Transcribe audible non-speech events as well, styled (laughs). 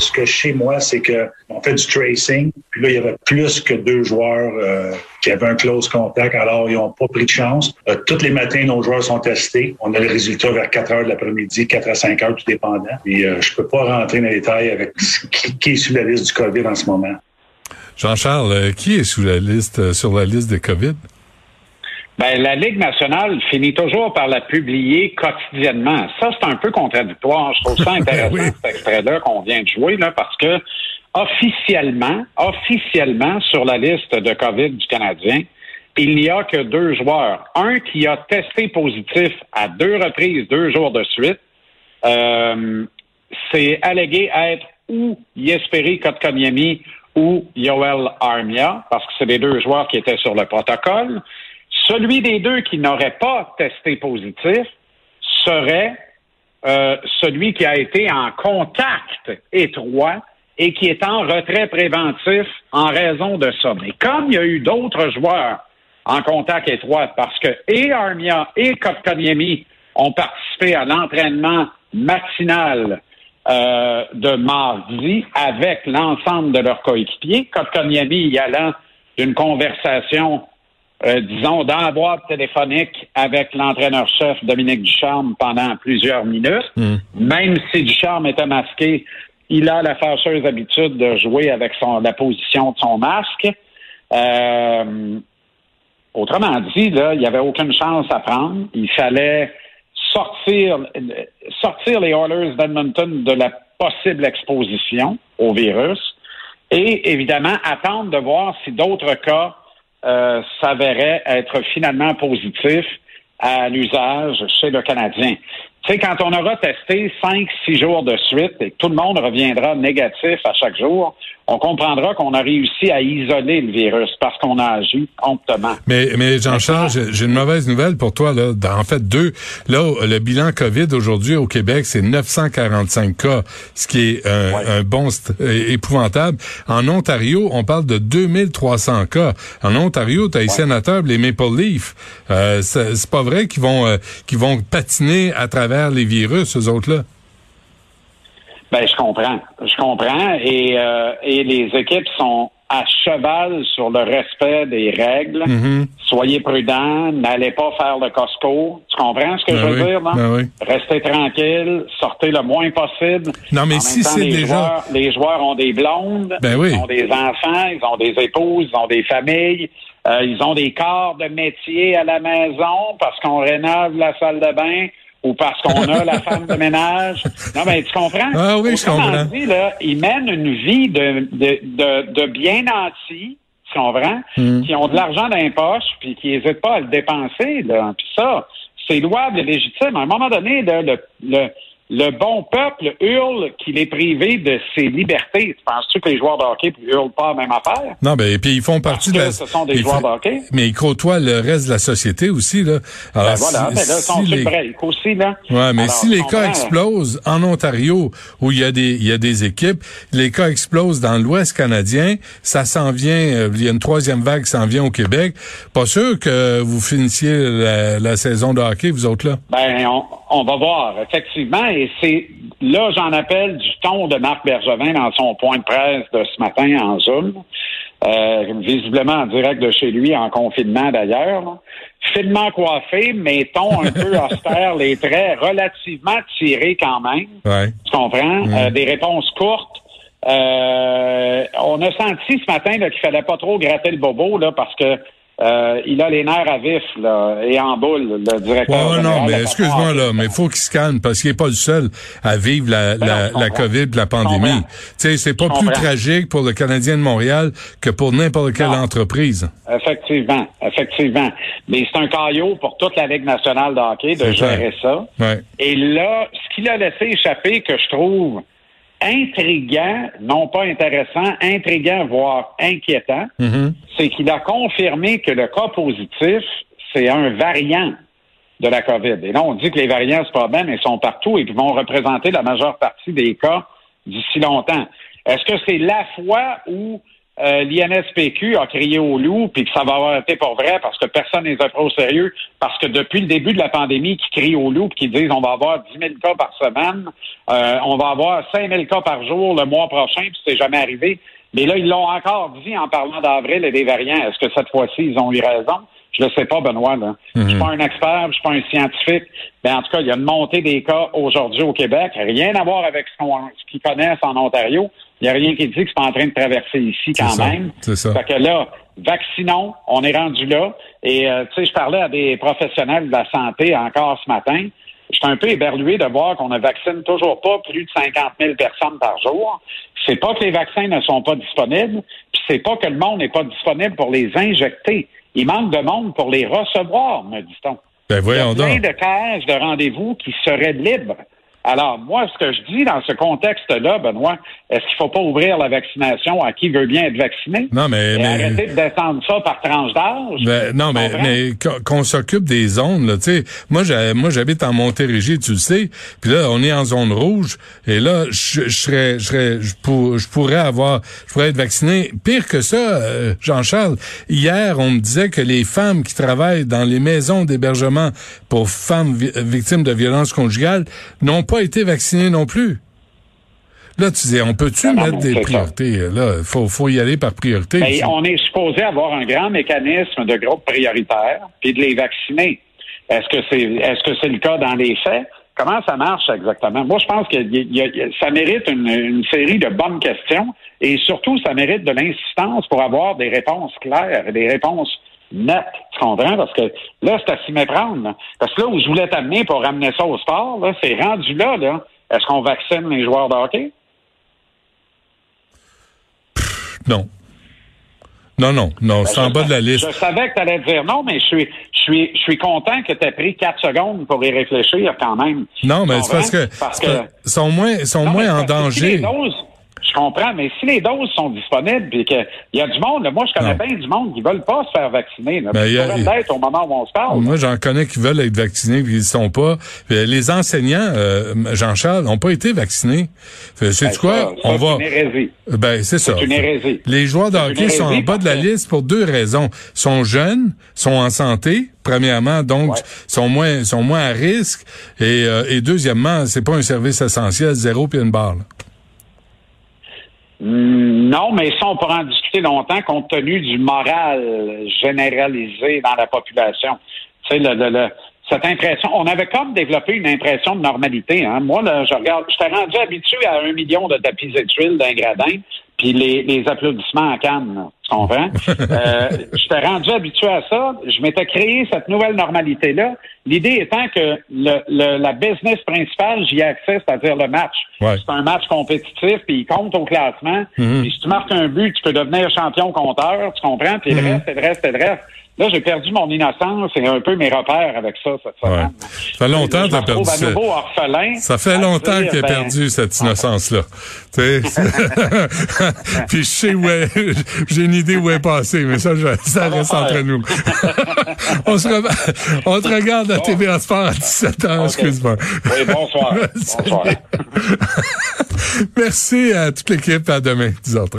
Ce que je sais, moi, c'est que on fait du tracing. Puis là, il y avait plus que deux joueurs euh, qui avaient un close contact. Alors, ils n'ont pas pris de chance. Euh, tous les matins, nos joueurs sont testés. On a le résultat vers 4 heures de l'après-midi, 4 à 5 heures, tout dépendant. Et euh, je peux pas rentrer dans les détails avec qui est sur la liste du COVID en ce moment. Jean-Charles, qui est sous la liste, sur la liste de COVID? Ben, la Ligue nationale finit toujours par la publier quotidiennement. Ça, c'est un peu contradictoire. Je trouve ça (laughs) ben intéressant, cet extrait-là qu'on vient de jouer, là, parce que officiellement, officiellement, sur la liste de COVID du Canadien, il n'y a que deux joueurs. Un qui a testé positif à deux reprises, deux jours de suite. Euh, c'est allégué être ou Yesperi Kotkaniemi ou Yoel Armia, parce que c'est les deux joueurs qui étaient sur le protocole. Celui des deux qui n'aurait pas testé positif serait euh, celui qui a été en contact étroit et qui est en retrait préventif en raison de ça. Mais comme il y a eu d'autres joueurs en contact étroit, parce que et Armia et Kotkaniemi ont participé à l'entraînement matinal euh, de mardi avec l'ensemble de leurs coéquipiers, Kotkaniemi y allant d'une conversation euh, disons, dans la boîte téléphonique avec l'entraîneur-chef Dominique Ducharme pendant plusieurs minutes. Hmm. Même si Ducharme était masqué, il a la fâcheuse habitude de jouer avec son, la position de son masque. Euh, autrement dit, là, il n'y avait aucune chance à prendre. Il fallait sortir, sortir les Oilers d'Edmonton de la possible exposition au virus et évidemment attendre de voir si d'autres cas euh, s'avérait être finalement positif à l'usage chez le Canadien. Tu sais, quand on aura testé cinq, six jours de suite et que tout le monde reviendra négatif à chaque jour, on comprendra qu'on a réussi à isoler le virus parce qu'on a agi promptement. Mais, mais Jean-Charles, j'ai une mauvaise nouvelle pour toi. Là. En fait, deux. Là, le bilan COVID aujourd'hui au Québec, c'est 945 cas, ce qui est un, bon épouvantable. En Ontario, on parle de 2300 cas. En Ontario, tu as les sénateurs, les Maple Leafs. Euh, c'est pas vrai qu'ils vont, euh, qu'ils vont patiner à travers les virus, ces autres-là? Ben, je comprends. Je comprends. Et, euh, et les équipes sont à cheval sur le respect des règles. Mm-hmm. Soyez prudents, n'allez pas faire le Costco. Tu comprends ce que je ben veux dire, non? Ben Restez tranquille, sortez le moins possible. Non, mais si c'est déjà... Joueurs, les joueurs ont des blondes, ben ils ont des enfants, ils ont des épouses, ils ont des familles, euh, ils ont des corps de métier à la maison parce qu'on rénove la salle de bain ou parce qu'on a la femme de ménage. Non, mais tu comprends? Ah oui, je comprends. Dit, là, ils mènent une vie de, de, de, de bien nantis, tu comprends? Hmm. Qui ont de l'argent dans les poches, puis qui n'hésitent pas à le dépenser. Là. Puis ça, c'est louable et légitime. À un moment donné, le, le le bon peuple hurle qu'il est privé de ses libertés. Penses-tu que les joueurs de hockey hurlent pas la même affaire? Non, ben, et puis ils font partie de la... ce sont des joueurs de hockey. Mais ils côtoient le reste de la société aussi, là. Alors, ben voilà, ben là, sont les... aussi, là. Ouais, mais si les cas explosent en Ontario, où il y a des, il y a des équipes, les cas explosent dans l'Ouest canadien, ça s'en vient, euh, il y a une troisième vague qui s'en vient au Québec. Pas sûr que vous finissiez la, la saison de hockey, vous autres, là? Ben, on, on va voir, effectivement. Et c'est là, j'en appelle du ton de Marc Bergevin dans son point de presse de ce matin en Zoom, euh, visiblement en direct de chez lui, en confinement d'ailleurs. Finement coiffé, mais ton un peu (laughs) austère, les traits relativement tirés quand même. Tu comprends? Euh, des réponses courtes. Euh, on a senti ce matin qu'il fallait pas trop gratter le bobo là, parce que euh, il a les nerfs à vif là, et en boule, le directeur. Ouais, non, mais excuse-moi là, mais il faut qu'il se calme parce qu'il n'est pas le seul à vivre la, ben la, la COVID, la pandémie. Tu sais, c'est pas plus tragique pour le Canadien de Montréal que pour n'importe quelle entreprise. Effectivement, effectivement. Mais c'est un caillot pour toute la Ligue nationale de hockey de gérer ça. Ouais. Et là, ce qu'il a laissé échapper, que je trouve intriguant, non pas intéressant, intriguant, voire inquiétant, mm-hmm. c'est qu'il a confirmé que le cas positif, c'est un variant de la COVID. Et là, on dit que les variants, c'est pas bien, mais ils sont partout et qu'ils vont représenter la majeure partie des cas d'ici longtemps. Est-ce que c'est la fois où euh, l'INSPQ a crié au loup, puis que ça va avoir été pour vrai parce que personne n'est au sérieux, parce que depuis le début de la pandémie, qui crient au loup, qui disent on va avoir 10 000 cas par semaine, euh, on va avoir 5 000 cas par jour le mois prochain, puis c'est jamais arrivé. Mais là, ils l'ont encore dit en parlant d'avril et des variants. Est-ce que cette fois-ci, ils ont eu raison? Je ne sais pas, Benoît. Là. Je suis pas un expert, je suis pas un scientifique. Mais en tout cas, il y a une montée des cas aujourd'hui au Québec. Rien à voir avec ce, qu'ils connaissent en Ontario. Il n'y a rien qui dit que c'est en train de traverser ici quand même. C'est ça. Fait que là, vaccinons, on est rendu là. Et euh, tu sais, je parlais à des professionnels de la santé encore ce matin. Je suis un peu éberlué de voir qu'on ne vaccine toujours pas plus de 50 000 personnes par jour. C'est pas que les vaccins ne sont pas disponibles, puis c'est pas que le monde n'est pas disponible pour les injecter. Il manque de monde pour les recevoir, me dit-on. Ben voyons Il y a plein donc. de cases de rendez-vous qui seraient libres. Alors, moi, ce que je dis dans ce contexte-là, Benoît, est-ce qu'il ne faut pas ouvrir la vaccination à qui veut bien être vacciné? Non, mais, Et mais arrêter de descendre ça par tranche d'âge? Ben, non, mais, mais qu'on- s'occupe des zones, là, tu sais. Moi, j'habite en Montérégie, tu le sais. Puis là, on est en zone rouge. Et là, je, je serais, je serais, je, pour- je pourrais avoir, je pourrais être vacciné. Pire que ça, euh, Jean-Charles. Hier, on me disait que les femmes qui travaillent dans les maisons d'hébergement pour femmes vi- victimes de violences conjugales n'ont pas été vaccinées non plus. Là, tu dis, on peut-tu Ah non, mettre des c'est ça. priorités? Là, faut, faut y aller par priorité. Aussi. on est supposé avoir un grand mécanisme de groupe prioritaire, puis de les vacciner. Est-ce que c'est est-ce que c'est le cas dans les faits? Comment ça marche exactement? Moi, je pense que y a- il y a- ça mérite une, une série de bonnes questions et surtout, ça mérite de l'insistance pour avoir des réponses claires et des réponses nettes. Tu comprends? Parce que là, c'est à s'y méprendre. Parce que là où je voulais t'amener pour ramener ça au sport, là, c'est rendu là, là. Est-ce qu'on vaccine les joueurs de hockey? Non. Non, non, non, c'est Ben, en je bas de la liste. Je savais que tu allais dire non, mais je suis, je suis, je suis content que tu aies pris quatre secondes pour y réfléchir quand même. Non, mais c'est parce que? Parce c'est pas- sont moins, sont Non, moins en que les danger. doses- je comprends, mais si les doses sont disponibles et qu'il y a du monde, là, moi je connais Non. bien du monde qui veulent pas se faire vacciner. Là, Ben, y a- l'être au moment où on se parle. Moi, j'en connais qui veulent être vaccinés puis ils ne sont pas. Puis, les enseignants, euh, Jean-Charles, n'ont pas été vaccinés. Fait, sais-tu Ben, quoi? ça, On va. C'est une hérésie. Ben, c'est ça. C'est une hérésie. Les joueurs de C'est hockey sont en hérésie bas de la liste pour deux raisons. Ils sont jeunes, sont en santé, premièrement, donc Ouais. sont moins sont moins à risque. Et, euh, et deuxièmement, c'est pas un service essentiel, zéro puis une barre. là. Non, mais ça, on pourra en discuter longtemps compte tenu du moral généralisé dans la population. Tu sais, cette impression, on avait comme développé une impression de normalité. Hein. Moi, là, je regarde, je t'ai rendu habitué à un million de tapis et tuiles d'un gradin, puis les, les applaudissements à Cannes, tu comprends? (laughs) euh, je t'ai rendu habitué à ça. Je m'étais créé cette nouvelle normalité-là. L'idée étant que le, le- la business principale, j'y ai accès, c'est-à-dire le match. Ouais. C'est un match compétitif, puis il compte au classement. Mhm. Puis si tu marques un but, tu peux devenir champion compteur, tu comprends? Puis Mhm. le reste, et le reste, et le reste. Là, j'ai perdu mon innocence et un peu mes repères avec ça cette Ouais. semaine. Ça fait longtemps que t'as me perdu ça. orphelin. Ça fait longtemps dire, qu'il a ben, perdu cette innocence-là. Tu sais, (laughs) (laughs) Puis je sais où est, (laughs) j'ai une idée où est passée, mais ça, je- ça reste entre nous. on, se re- on te regarde à TVA Sport à 17 ans, excuse-moi. Oui, bonsoir. bonsoir. Merci à toute l'équipe, à demain, 10h30.